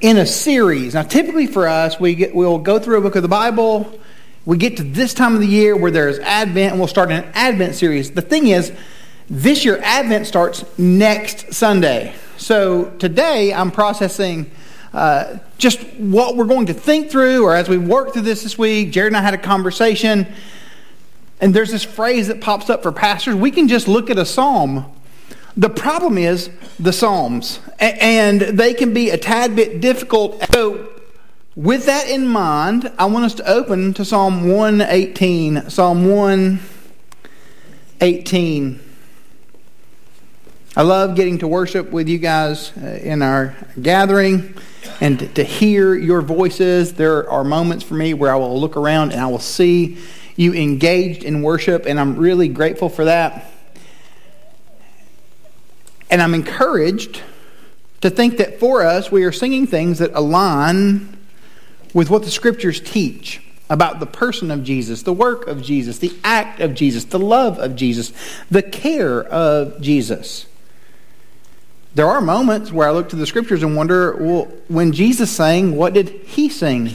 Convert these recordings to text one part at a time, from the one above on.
in a series. Now, typically for us, we get, we'll go through a book of the Bible. We get to this time of the year where there's Advent, and we'll start an Advent series. The thing is, this year, Advent starts next Sunday. So today, I'm processing uh, just what we're going to think through, or as we work through this this week. Jared and I had a conversation, and there's this phrase that pops up for pastors. We can just look at a psalm the problem is the Psalms, and they can be a tad bit difficult. So, with that in mind, I want us to open to Psalm 118. Psalm 118. I love getting to worship with you guys uh, in our gathering and to hear your voices. There are moments for me where I will look around and I will see you engaged in worship, and I'm really grateful for that. And I'm encouraged to think that for us, we are singing things that align with what the scriptures teach about the person of Jesus, the work of Jesus, the act of Jesus, the love of Jesus, the care of Jesus. There are moments where I look to the scriptures and wonder, well, when Jesus sang, what did he sing?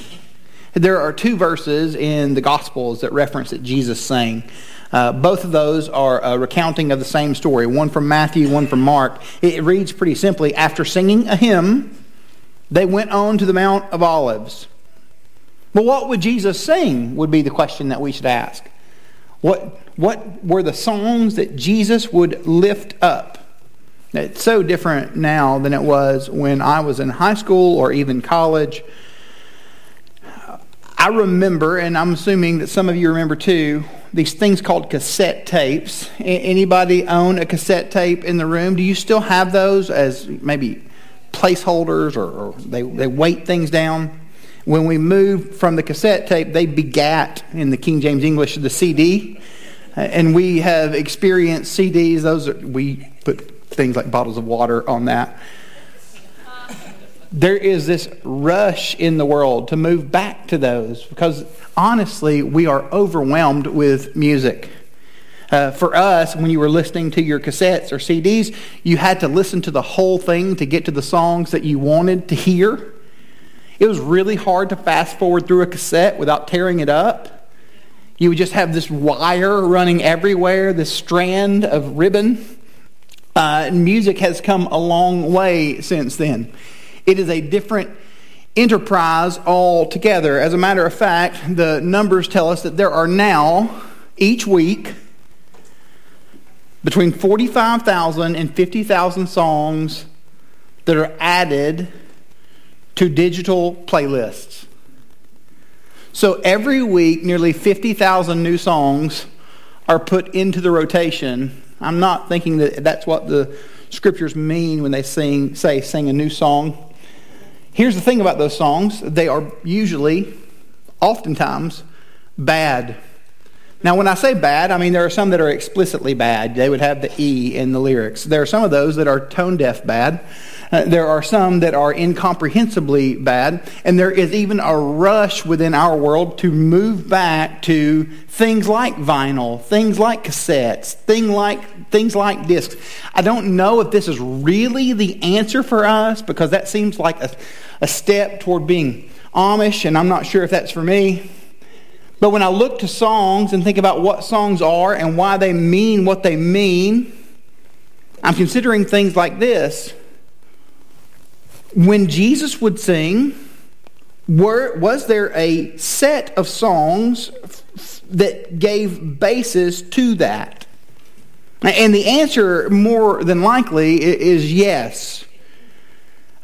There are two verses in the Gospels that reference that Jesus sang. Uh, both of those are a recounting of the same story, one from Matthew, one from Mark. It reads pretty simply After singing a hymn, they went on to the Mount of Olives. But what would Jesus sing? Would be the question that we should ask. What, what were the songs that Jesus would lift up? It's so different now than it was when I was in high school or even college. I remember, and I'm assuming that some of you remember too, these things called cassette tapes. Anybody own a cassette tape in the room? Do you still have those as maybe placeholders or, or they, they weight things down? When we moved from the cassette tape, they begat, in the King James English, the CD. And we have experienced CDs. Those are, we put things like bottles of water on that there is this rush in the world to move back to those because honestly, we are overwhelmed with music. Uh, for us, when you were listening to your cassettes or CDs, you had to listen to the whole thing to get to the songs that you wanted to hear. It was really hard to fast forward through a cassette without tearing it up. You would just have this wire running everywhere, this strand of ribbon. Uh, music has come a long way since then. It is a different enterprise altogether. As a matter of fact, the numbers tell us that there are now, each week, between 45,000 and 50,000 songs that are added to digital playlists. So every week, nearly 50,000 new songs are put into the rotation. I'm not thinking that that's what the scriptures mean when they sing, say, sing a new song. Here's the thing about those songs they are usually, oftentimes, bad. Now, when I say bad, I mean there are some that are explicitly bad. They would have the E in the lyrics. There are some of those that are tone deaf bad. Uh, there are some that are incomprehensibly bad. And there is even a rush within our world to move back to things like vinyl, things like cassettes, thing like, things like discs. I don't know if this is really the answer for us because that seems like a, a step toward being Amish, and I'm not sure if that's for me. But when I look to songs and think about what songs are and why they mean what they mean, I'm considering things like this. When Jesus would sing, were, was there a set of songs that gave basis to that? And the answer, more than likely, is yes.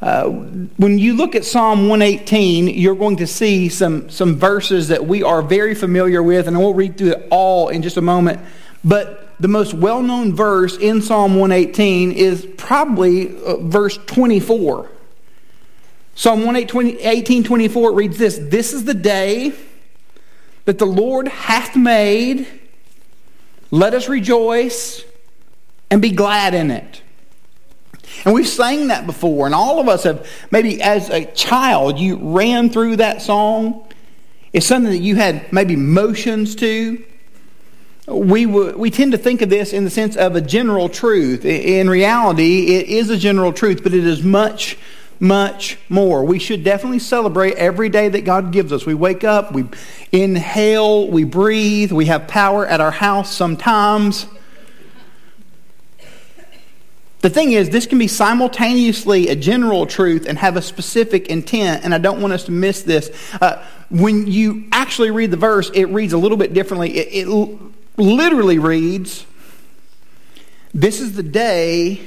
Uh, when you look at Psalm 118, you're going to see some, some verses that we are very familiar with, and we'll read through it all in just a moment. But the most well known verse in Psalm 118 is probably uh, verse 24. Psalm 118 24 reads this This is the day that the Lord hath made. Let us rejoice and be glad in it. And we've sang that before, and all of us have, maybe as a child, you ran through that song. It's something that you had maybe motions to. We, we tend to think of this in the sense of a general truth. In reality, it is a general truth, but it is much much more. We should definitely celebrate every day that God gives us. We wake up, we inhale, we breathe, we have power at our house sometimes. The thing is, this can be simultaneously a general truth and have a specific intent, and I don't want us to miss this. Uh, when you actually read the verse, it reads a little bit differently. It, it literally reads, This is the day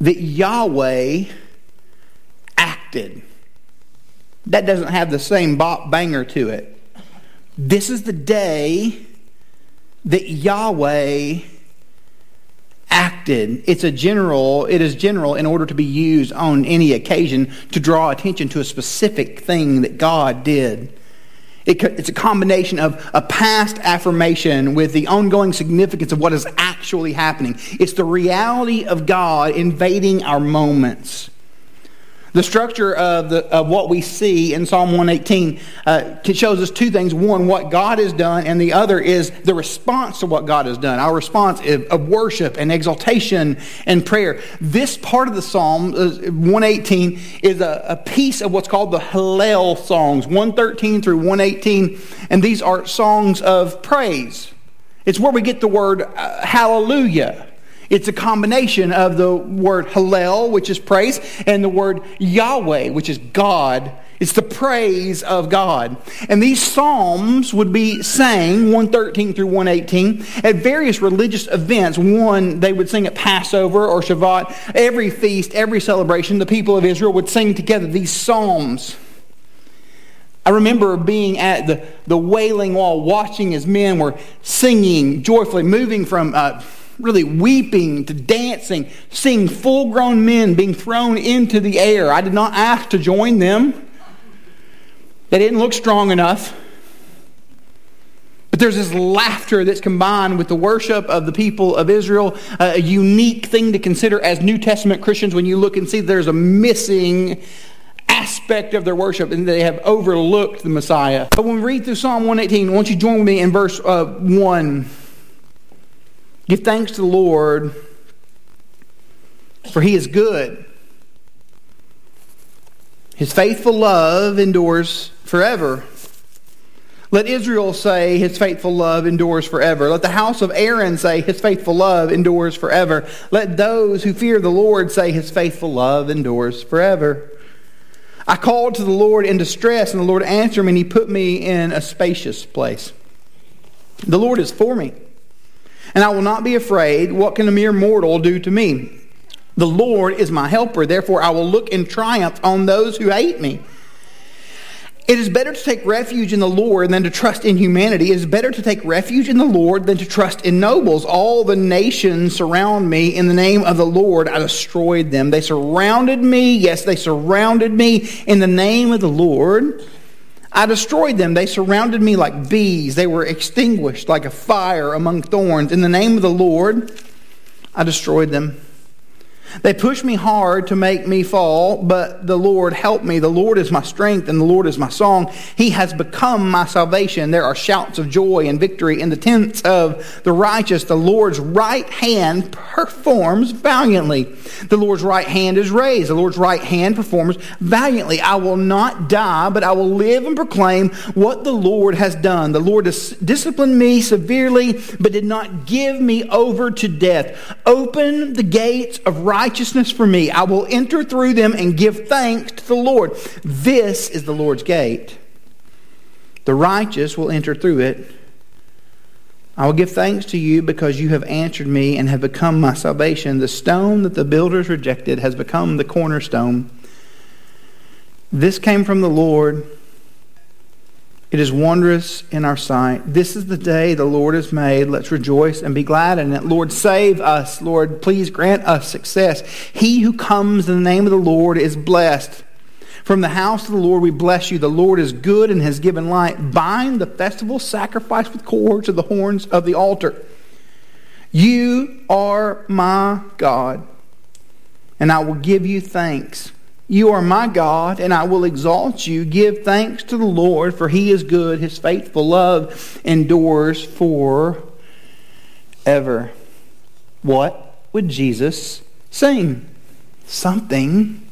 that Yahweh acted. That doesn't have the same bop banger to it. This is the day that Yahweh acted. It's a general, it is general in order to be used on any occasion to draw attention to a specific thing that God did. It, it's a combination of a past affirmation with the ongoing significance of what is actually happening. It's the reality of God invading our moments. The structure of, the, of what we see in Psalm 118 uh, shows us two things. One, what God has done, and the other is the response to what God has done. Our response of worship and exaltation and prayer. This part of the Psalm, uh, 118, is a, a piece of what's called the Hallel songs, 113 through 118. And these are songs of praise. It's where we get the word uh, hallelujah. It's a combination of the word Hallel, which is praise, and the word Yahweh, which is God. It's the praise of God. And these psalms would be sang 113 through 118 at various religious events. One, they would sing at Passover or Shavuot. Every feast, every celebration, the people of Israel would sing together these psalms. I remember being at the, the Wailing Wall, watching as men were singing joyfully, moving from uh, really weeping to dancing, seeing full grown men being thrown into the air. I did not ask to join them, they didn't look strong enough. But there's this laughter that's combined with the worship of the people of Israel, a unique thing to consider as New Testament Christians when you look and see there's a missing aspect of their worship and they have overlooked the Messiah. But when we read through Psalm 118, won't you join me in verse uh, 1? Give thanks to the Lord, for he is good. His faithful love endures forever. Let Israel say, His faithful love endures forever. Let the house of Aaron say, His faithful love endures forever. Let those who fear the Lord say, His faithful love endures forever. I called to the Lord in distress, and the Lord answered me, and He put me in a spacious place. The Lord is for me and I will not be afraid. What can a mere mortal do to me? The Lord is my helper. Therefore, I will look in triumph on those who hate me. It is better to take refuge in the Lord than to trust in humanity. It is better to take refuge in the Lord than to trust in nobles. All the nations surround me. In the name of the Lord, I destroyed them. They surrounded me. Yes, they surrounded me in the name of the Lord. I destroyed them. They surrounded me like bees. They were extinguished like a fire among thorns. In the name of the Lord, I destroyed them. They push me hard to make me fall, but the Lord helped me. The Lord is my strength and the Lord is my song. He has become my salvation. There are shouts of joy and victory in the tents of the righteous. The Lord's right hand performs valiantly. The Lord's right hand is raised. The Lord's right hand performs valiantly. I will not die, but I will live and proclaim what the Lord has done. The Lord disciplined me severely, but did not give me over to death. Open the gates of righteousness righteousness for me. I will enter through them and give thanks to the Lord. This is the Lord's gate. The righteous will enter through it. I will give thanks to you because you have answered me and have become my salvation. The stone that the builders rejected has become the cornerstone. This came from the Lord it is wondrous in our sight. This is the day the Lord has made. Let's rejoice and be glad in it. Lord, save us. Lord, please grant us success. He who comes in the name of the Lord is blessed. From the house of the Lord we bless you. The Lord is good and has given light. Bind the festival sacrifice with cords to the horns of the altar. You are my God, and I will give you thanks. You are my God, and I will exalt you. Give thanks to the Lord, for he is good. His faithful love endures for ever. What would Jesus sing? Something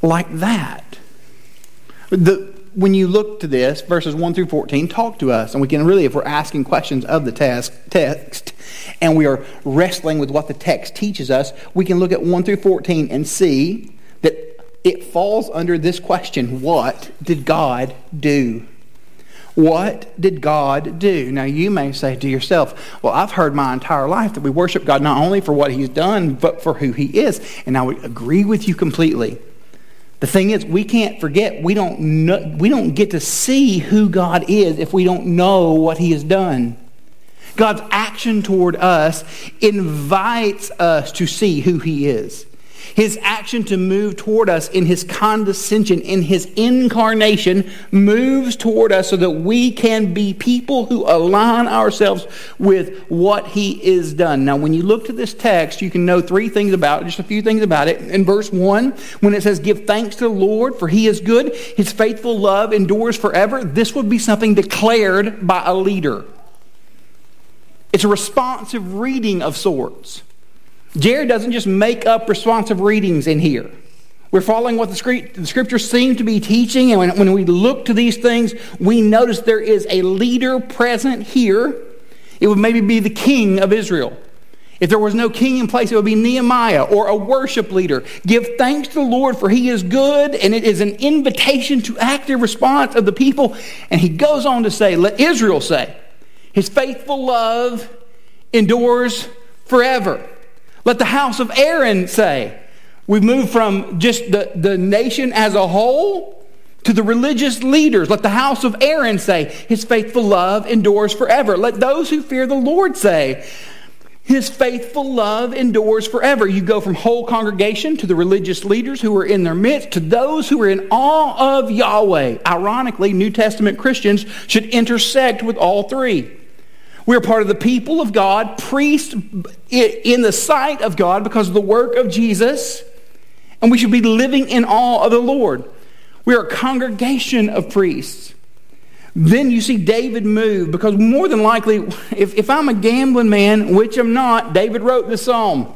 like that. The, when you look to this, verses 1 through 14, talk to us. And we can really, if we're asking questions of the text, text and we are wrestling with what the text teaches us, we can look at 1 through 14 and see it falls under this question What did God do? What did God do? Now, you may say to yourself, Well, I've heard my entire life that we worship God not only for what He's done, but for who He is. And I would agree with you completely. The thing is, we can't forget, we don't, know, we don't get to see who God is if we don't know what He has done. God's action toward us invites us to see who He is. His action to move toward us in his condescension, in his incarnation, moves toward us so that we can be people who align ourselves with what he is done. Now, when you look to this text, you can know three things about it, just a few things about it. In verse 1, when it says, Give thanks to the Lord, for he is good, his faithful love endures forever, this would be something declared by a leader. It's a responsive reading of sorts. Jared doesn't just make up responsive readings in here. We're following what the, scriptures seem to be teaching, and when, when we look to these things, we notice there is a leader present here. It would maybe be the king of Israel. If there was no king in place, it would be Nehemiah or a worship leader. Give thanks to the Lord, for he is good, and it is an invitation to active response of the people. And he goes on to say, Let Israel say, His faithful love endures forever. Let the house of Aaron say. We've moved from just the, the nation as a whole to the religious leaders. Let the house of Aaron say, His faithful love endures forever. Let those who fear the Lord say, His faithful love endures forever. You go from whole congregation to the religious leaders who are in their midst to those who are in awe of Yahweh. Ironically, New Testament Christians should intersect with all three. We're part of the people of God, priests in the sight of God because of the work of Jesus, and we should be living in awe of the Lord. We are a congregation of priests. Then you see David move because more than likely, if, if I'm a gambling man, which I'm not, David wrote the psalm.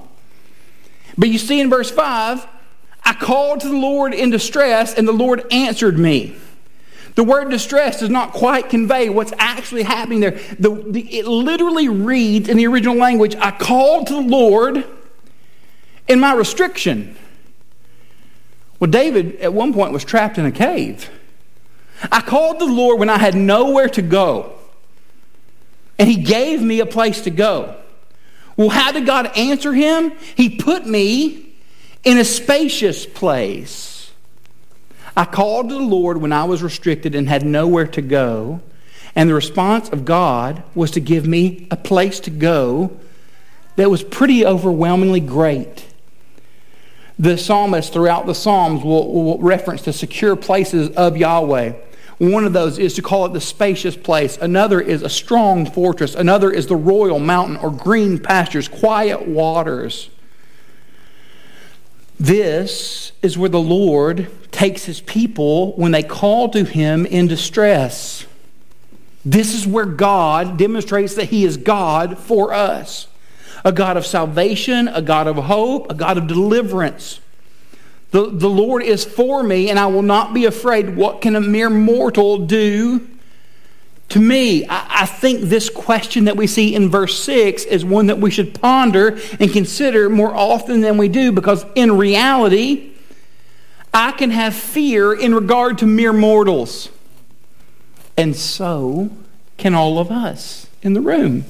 But you see in verse 5, I called to the Lord in distress, and the Lord answered me. The word distress does not quite convey what's actually happening there. The, the, it literally reads in the original language I called to the Lord in my restriction. Well, David at one point was trapped in a cave. I called the Lord when I had nowhere to go, and He gave me a place to go. Well, how did God answer him? He put me in a spacious place. I called to the Lord when I was restricted and had nowhere to go. And the response of God was to give me a place to go that was pretty overwhelmingly great. The psalmist throughout the Psalms will, will reference the secure places of Yahweh. One of those is to call it the spacious place. Another is a strong fortress. Another is the royal mountain or green pastures, quiet waters. This is where the Lord takes his people when they call to him in distress. This is where God demonstrates that he is God for us a God of salvation, a God of hope, a God of deliverance. The, the Lord is for me, and I will not be afraid. What can a mere mortal do to me, I, I, think this question that we see in verse 6 is one that we should ponder and consider more often than we do because in reality, I can have fear in regard to mere mortals. And so can all of us in the room.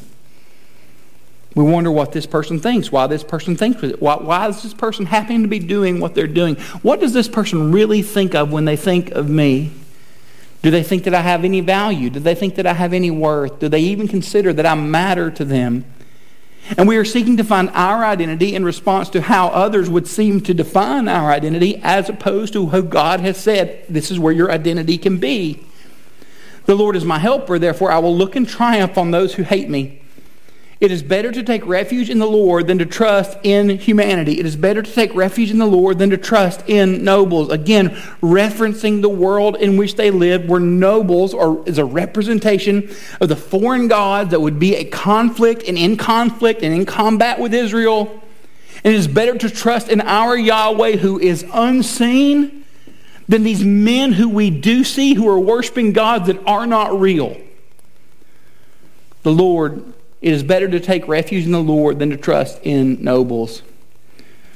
We wonder what this person thinks, why this person thinks it. Why, why is this person happening to be doing what they're doing? What does this person really think of when they think of me? Do they think that I have any value? Do they think that I have any worth? Do they even consider that I matter to them? And we are seeking to find our identity in response to how others would seem to define our identity as opposed to who God has said, this is where your identity can be. The Lord is my helper, therefore I will look in triumph on those who hate me. It is better to take refuge in the Lord than to trust in humanity. It is better to take refuge in the Lord than to trust in nobles. Again, referencing the world in which they lived, where nobles are, is a representation of the foreign gods that would be a conflict and in conflict and in combat with Israel. And it is better to trust in our Yahweh who is unseen than these men who we do see who are worshiping gods that are not real. The Lord, it is better to take refuge in the Lord than to trust in nobles.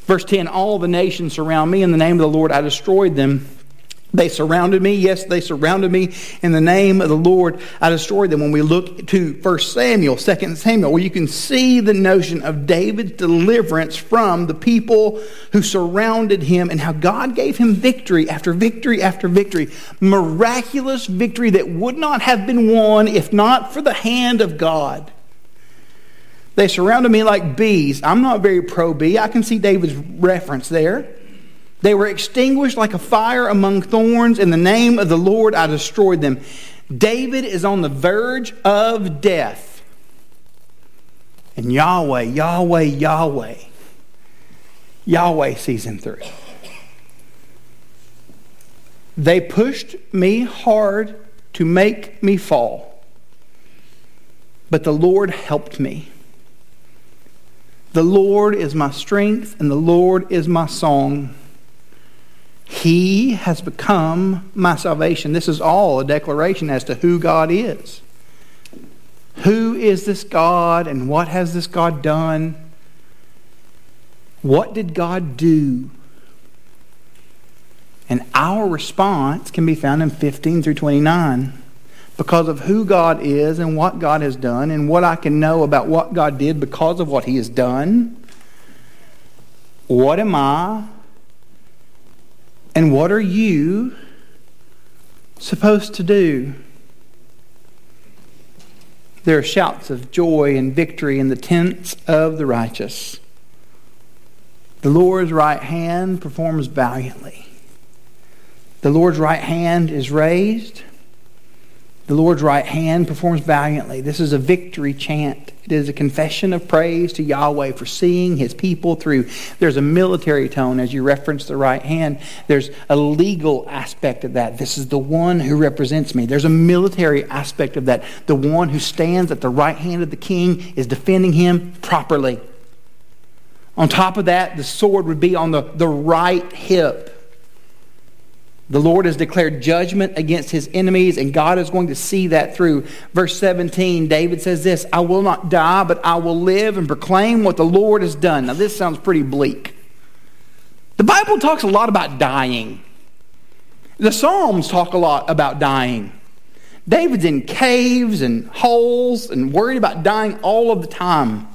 Verse 10 All the nations surround me. In the name of the Lord, I destroyed them. They surrounded me. Yes, they surrounded me. In the name of the Lord, I destroyed them. When we look to 1 Samuel, 2 Samuel, where you can see the notion of David's deliverance from the people who surrounded him and how God gave him victory after victory after victory. Miraculous victory that would not have been won if not for the hand of God. They surrounded me like bees. I'm not very pro bee. I can see David's reference there. They were extinguished like a fire among thorns. In the name of the Lord, I destroyed them. David is on the verge of death. And Yahweh, Yahweh, Yahweh, Yahweh sees him through. They pushed me hard to make me fall, but the Lord helped me. The Lord is my strength, and the Lord is my song. He has become my salvation. This is all a declaration as to who God is. Who is this God, and what has this God done? What did God do? And our response can be found in 15 through 29 because of who God is and what God has done and what I can know about what God did because of what He has done. What am I? And what are you supposed to do? There are shouts of joy and victory in the tents of the righteous. The Lord's right hand performs valiantly. The Lord's right hand is raised. The Lord's right hand performs valiantly. This is a victory chant. It is a confession of praise to Yahweh for seeing his people through. There's a military tone as you reference the right hand. There's a legal aspect of that. This is the one who represents me. There's a military aspect of that. The one who stands at the right hand of the king is defending him properly. On top of that, the sword would be on the, the right hip. The Lord has declared judgment against his enemies, and God is going to see that through. Verse 17, David says this I will not die, but I will live and proclaim what the Lord has done. Now, this sounds pretty bleak. The Bible talks a lot about dying, the Psalms talk a lot about dying. David's in caves and holes and worried about dying all of the time.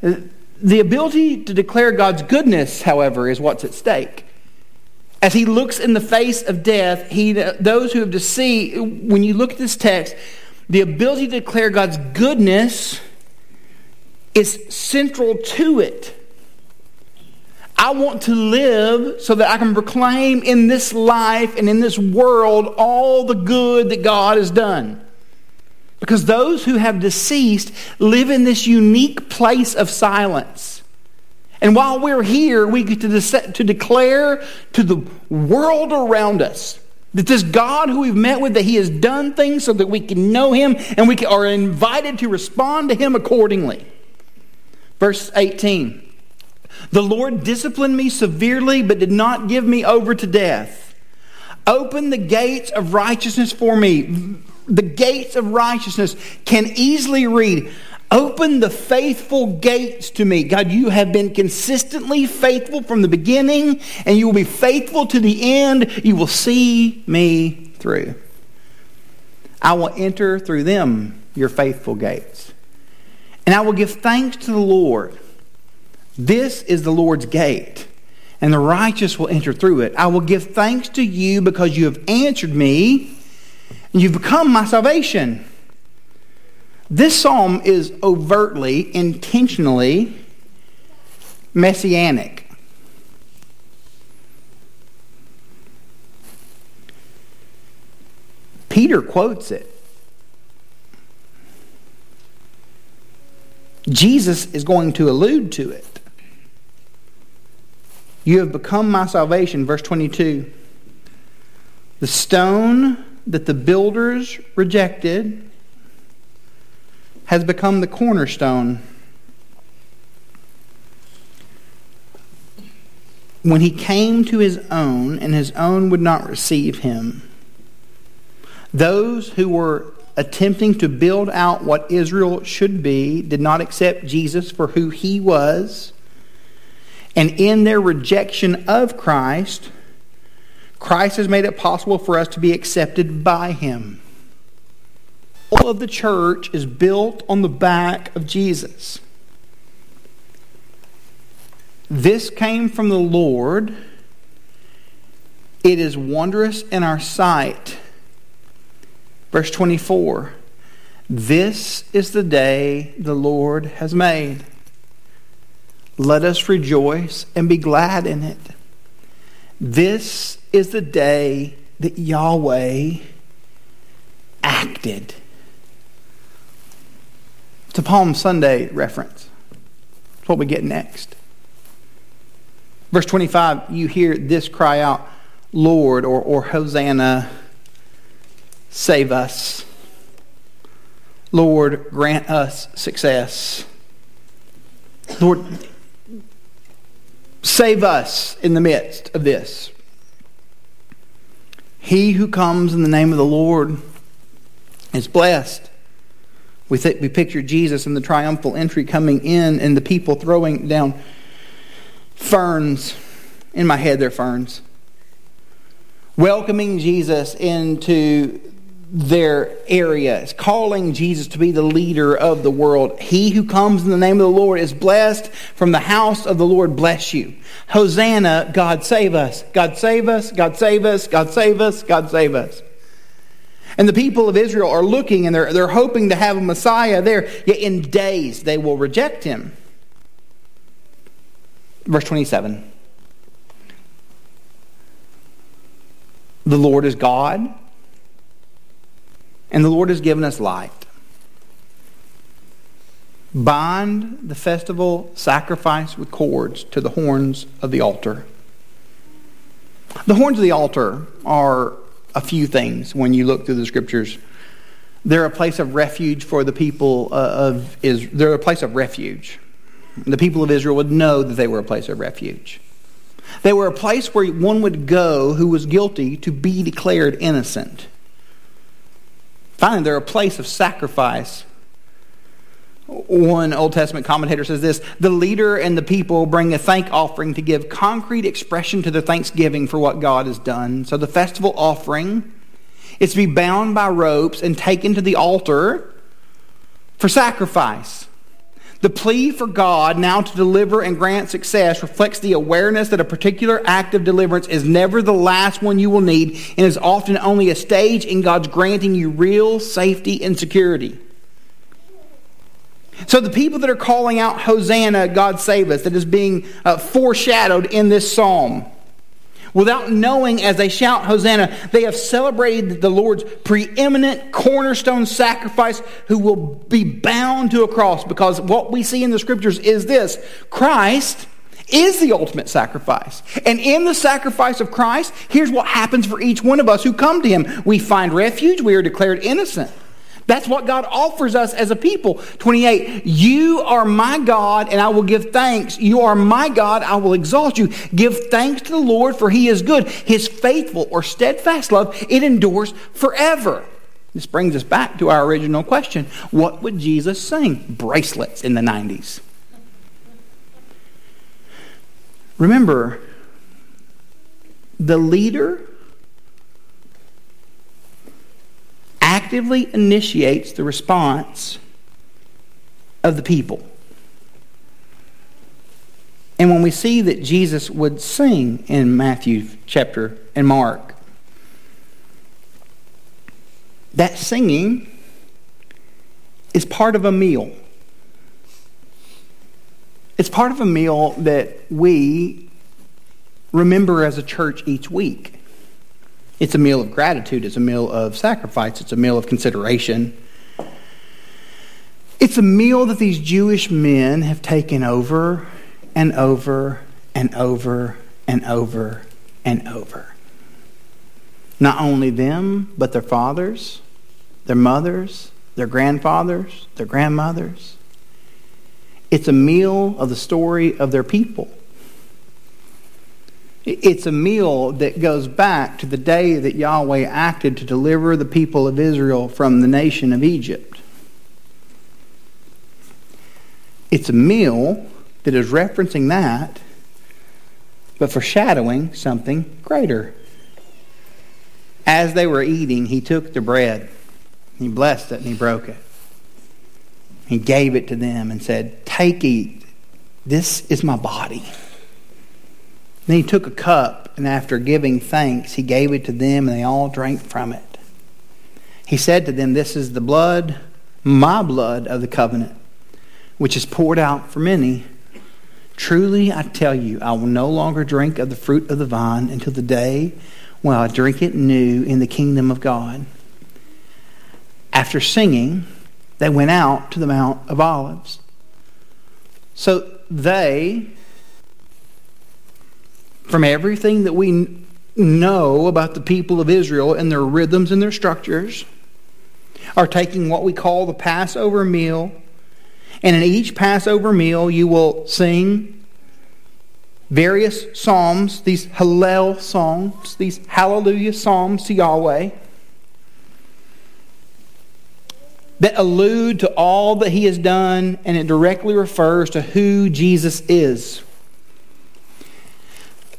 The ability to declare God's goodness, however, is what's at stake. As he looks in the face of death, he, those who have deceived, when you look at this text, the ability to declare God's goodness is central to it. I want to live so that I can proclaim in this life and in this world all the good that God has done. Because those who have deceased live in this unique place of silence. And while we're here, we get to, de- to declare to the world around us that this God who we've met with, that He has done things so that we can know Him and we can, are invited to respond to Him accordingly. Verse 18 The Lord disciplined me severely, but did not give me over to death. Open the gates of righteousness for me. The gates of righteousness can easily read, Open the faithful gates to me. God, you have been consistently faithful from the beginning, and you will be faithful to the end. You will see me through. I will enter through them, your faithful gates. And I will give thanks to the Lord. This is the Lord's gate, and the righteous will enter through it. I will give thanks to you because you have answered me, and you've become my salvation. This psalm is overtly, intentionally messianic. Peter quotes it. Jesus is going to allude to it. You have become my salvation, verse 22. The stone that the builders rejected has become the cornerstone. when he came to his own, and his own would not receive him. Those who were attempting to build out what Israel should be did not accept Jesus for who he was. And in their rejection of Christ, Christ has made it possible for us to be accepted by him. All of the church is built on the back of Jesus. This came from the Lord. It is wondrous in our sight. Verse 24 This is the day the Lord has made. Let us rejoice and be glad in it. This is the day that Yahweh acted. It's a Palm Sunday reference. That's what we get next. Verse 25, you hear this cry out, Lord, or, or Hosanna, save us. Lord, grant us success. Lord, save us in the midst of this. He who comes in the name of the Lord is blessed. We, th- we picture Jesus in the triumphal entry coming in and the people throwing down ferns. In my head, they're ferns. Welcoming Jesus into their areas, calling Jesus to be the leader of the world. He who comes in the name of the Lord is blessed. From the house of the Lord, bless you. Hosanna, God save us. God save us. God save us. God save us. God save us. And the people of Israel are looking and they're, they're hoping to have a Messiah there, yet in days they will reject him. Verse 27. The Lord is God, and the Lord has given us light. Bind the festival sacrifice with cords to the horns of the altar. The horns of the altar are a few things when you look through the scriptures. They're a place of refuge for the people uh, of Israel. They're a place of refuge. The people of Israel would know that they were a place of refuge. They were a place where one would go who was guilty to be declared innocent. Finally, they're a place of sacrifice. One Old Testament commentator says this The leader and the people bring a thank offering to give concrete expression to their thanksgiving for what God has done. So the festival offering is to be bound by ropes and taken to the altar for sacrifice. The plea for God now to deliver and grant success reflects the awareness that a particular act of deliverance is never the last one you will need and is often only a stage in God's granting you real safety and security. So, the people that are calling out Hosanna, God save us, that is being uh, foreshadowed in this psalm, without knowing as they shout Hosanna, they have celebrated the Lord's preeminent cornerstone sacrifice who will be bound to a cross. Because what we see in the scriptures is this Christ is the ultimate sacrifice. And in the sacrifice of Christ, here's what happens for each one of us who come to Him we find refuge, we are declared innocent. That's what God offers us as a people. 28, you are my God and I will give thanks. You are my God, I will exalt you. Give thanks to the Lord for he is good. His faithful or steadfast love, it endures forever. This brings us back to our original question. What would Jesus sing? Bracelets in the 90s. Remember, the leader actively initiates the response of the people. And when we see that Jesus would sing in Matthew chapter and Mark, that singing is part of a meal. It's part of a meal that we remember as a church each week. It's a meal of gratitude, it's a meal of sacrifice, it's a meal of consideration. It's a meal that these Jewish men have taken over and over and over and over and over. Not only them, but their fathers, their mothers, their grandfathers, their grandmothers. It's a meal of the story of their people. It's a meal that goes back to the day that Yahweh acted to deliver the people of Israel from the nation of Egypt. It's a meal that is referencing that, but foreshadowing something greater. As they were eating, he took the bread, he blessed it, and he broke it. He gave it to them and said, Take, eat. This is my body. Then he took a cup, and after giving thanks, he gave it to them, and they all drank from it. He said to them, This is the blood, my blood of the covenant, which is poured out for many. Truly, I tell you, I will no longer drink of the fruit of the vine until the day when I drink it new in the kingdom of God. After singing, they went out to the Mount of Olives. So they, from everything that we know about the people of Israel and their rhythms and their structures, are taking what we call the Passover meal. And in each Passover meal, you will sing various psalms, these Hallel psalms, these hallelujah psalms to Yahweh that allude to all that he has done, and it directly refers to who Jesus is.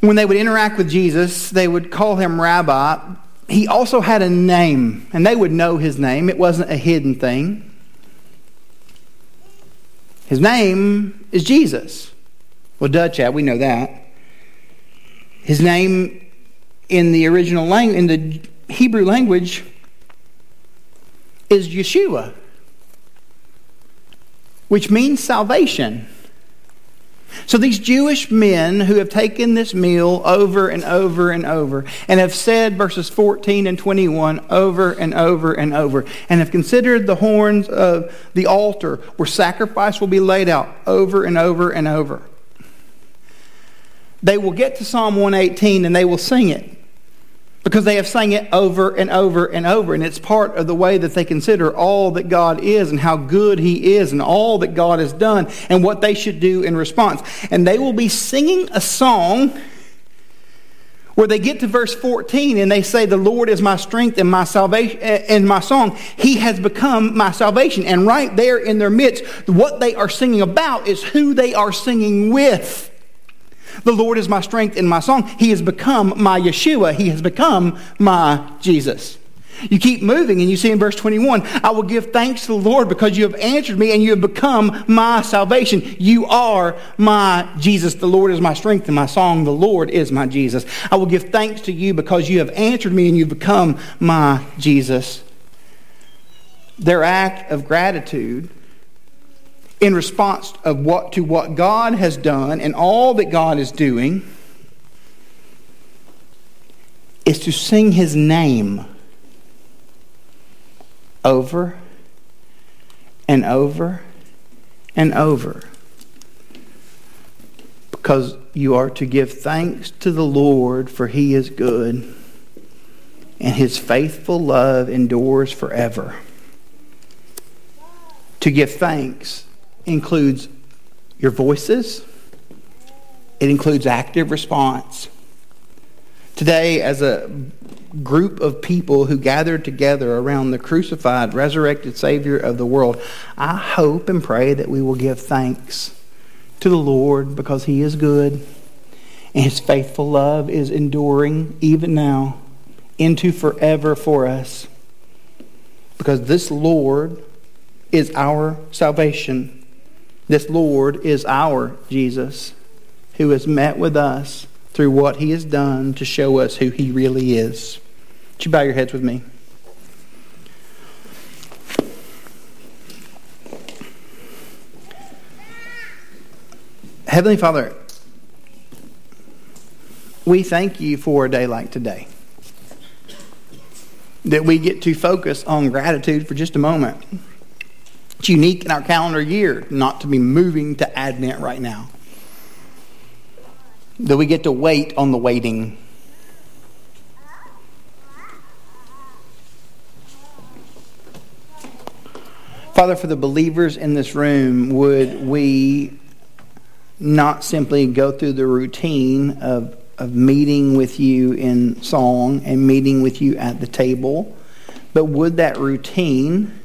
When they would interact with Jesus, they would call him Rabbi. He also had a name, and they would know his name. It wasn't a hidden thing. His name is Jesus. Well, duh, Chad, we know that. His name in the original language, in the Hebrew language, is Yeshua, which means salvation. So these Jewish men who have taken this meal over and over and over and have said verses 14 and 21 over and over and over and have considered the horns of the altar where sacrifice will be laid out over and over and over. They will get to Psalm 118 and they will sing it because they have sang it over and over and over. And it's part of the way that they consider all that God is and how good He is and all that God has done and what they should do in response. And they will be singing a song where they get to verse 14 and they say, The Lord is my strength and my salvation eh, and my song. He has become my salvation. And right there in their midst, what they are singing about is who they are singing with. The Lord is my strength and my song. He has become my Yeshua. He has become my Jesus. You keep moving and you see in verse 21 I will give thanks to the Lord because you have answered me and you have become my salvation. You are my Jesus. The Lord is my strength and my song. The Lord is my Jesus. I will give thanks to you because you have answered me and you've become my Jesus. Their act of gratitude in response of what to what God has done and all that God is doing is to sing his name over and over and over. Because you are to give thanks to the Lord for he is good and his faithful love endures forever. To give thanks includes your voices, it includes active response. Today, as a group of people who gathered together around the crucified, resurrected Savior of the world, I hope and pray that we will give thanks to the Lord because He is good and His faithful love is enduring even now into forever for us. Because this Lord is our salvation. This Lord is our Jesus who has met with us through what he has done to show us who he really is. Would you bow your heads with me? Heavenly Father, we thank you for a day like today. That we get to focus on gratitude for just a moment. It's unique in our calendar year not to be moving to Advent right now. That we get to wait on the waiting. Father, for the believers in this room, would we not simply go through the routine of of meeting with you in song and meeting with you at the table. But would that routine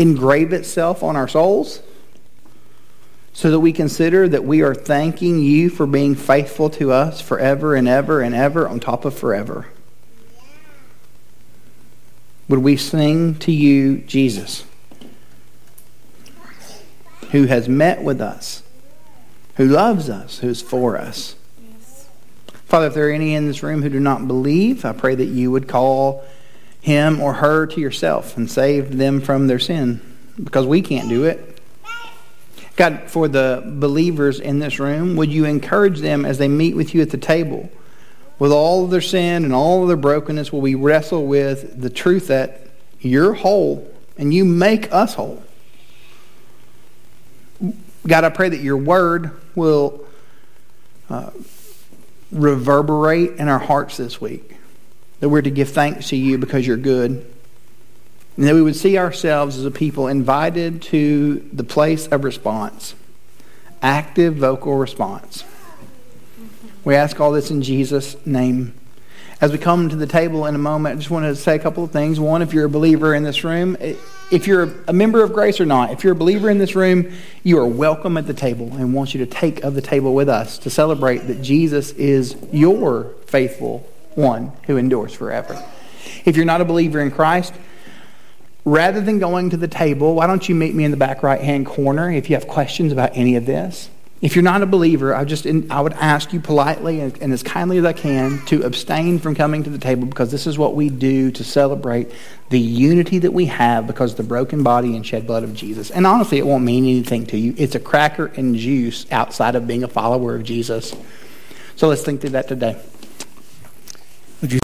engrave itself on our souls so that we consider that we are thanking you for being faithful to us forever and ever and ever on top of forever? Would we sing to you, Jesus, who has met with us, who loves us, who is for us? Father, if there are any in this room who do not believe, I pray that you would call him or her to yourself and save them from their sin because we can't do it. God, for the believers in this room, would you encourage them as they meet with you at the table with all of their sin and all of their brokenness? Will we wrestle with the truth that you're whole and you make us whole? God, I pray that your word will. Uh, reverberate in our hearts this week. That we're to give thanks to you because you're good. And that we would see ourselves as a people invited to the place of response, active vocal response. We ask all this in Jesus' name. As we come to the table in a moment, I just want to say a couple of things. One, if you're a believer in this room, if you're a member of grace or not, if you're a believer in this room, you are welcome at the table and want you to take of the table with us to celebrate that Jesus is your faithful one who endures forever. If you're not a believer in Christ, rather than going to the table, why don't you meet me in the back right hand corner if you have questions about any of this? If you're not a believer, I just I would ask you politely and, and, as kindly as I can to abstain from coming to the table because this is what we do to celebrate the unity that we have because of the broken body and shed blood of Jesus. And honestly, it won't mean anything to you. It's a cracker and juice outside of being a follower of Jesus. So let's think through that today. Would you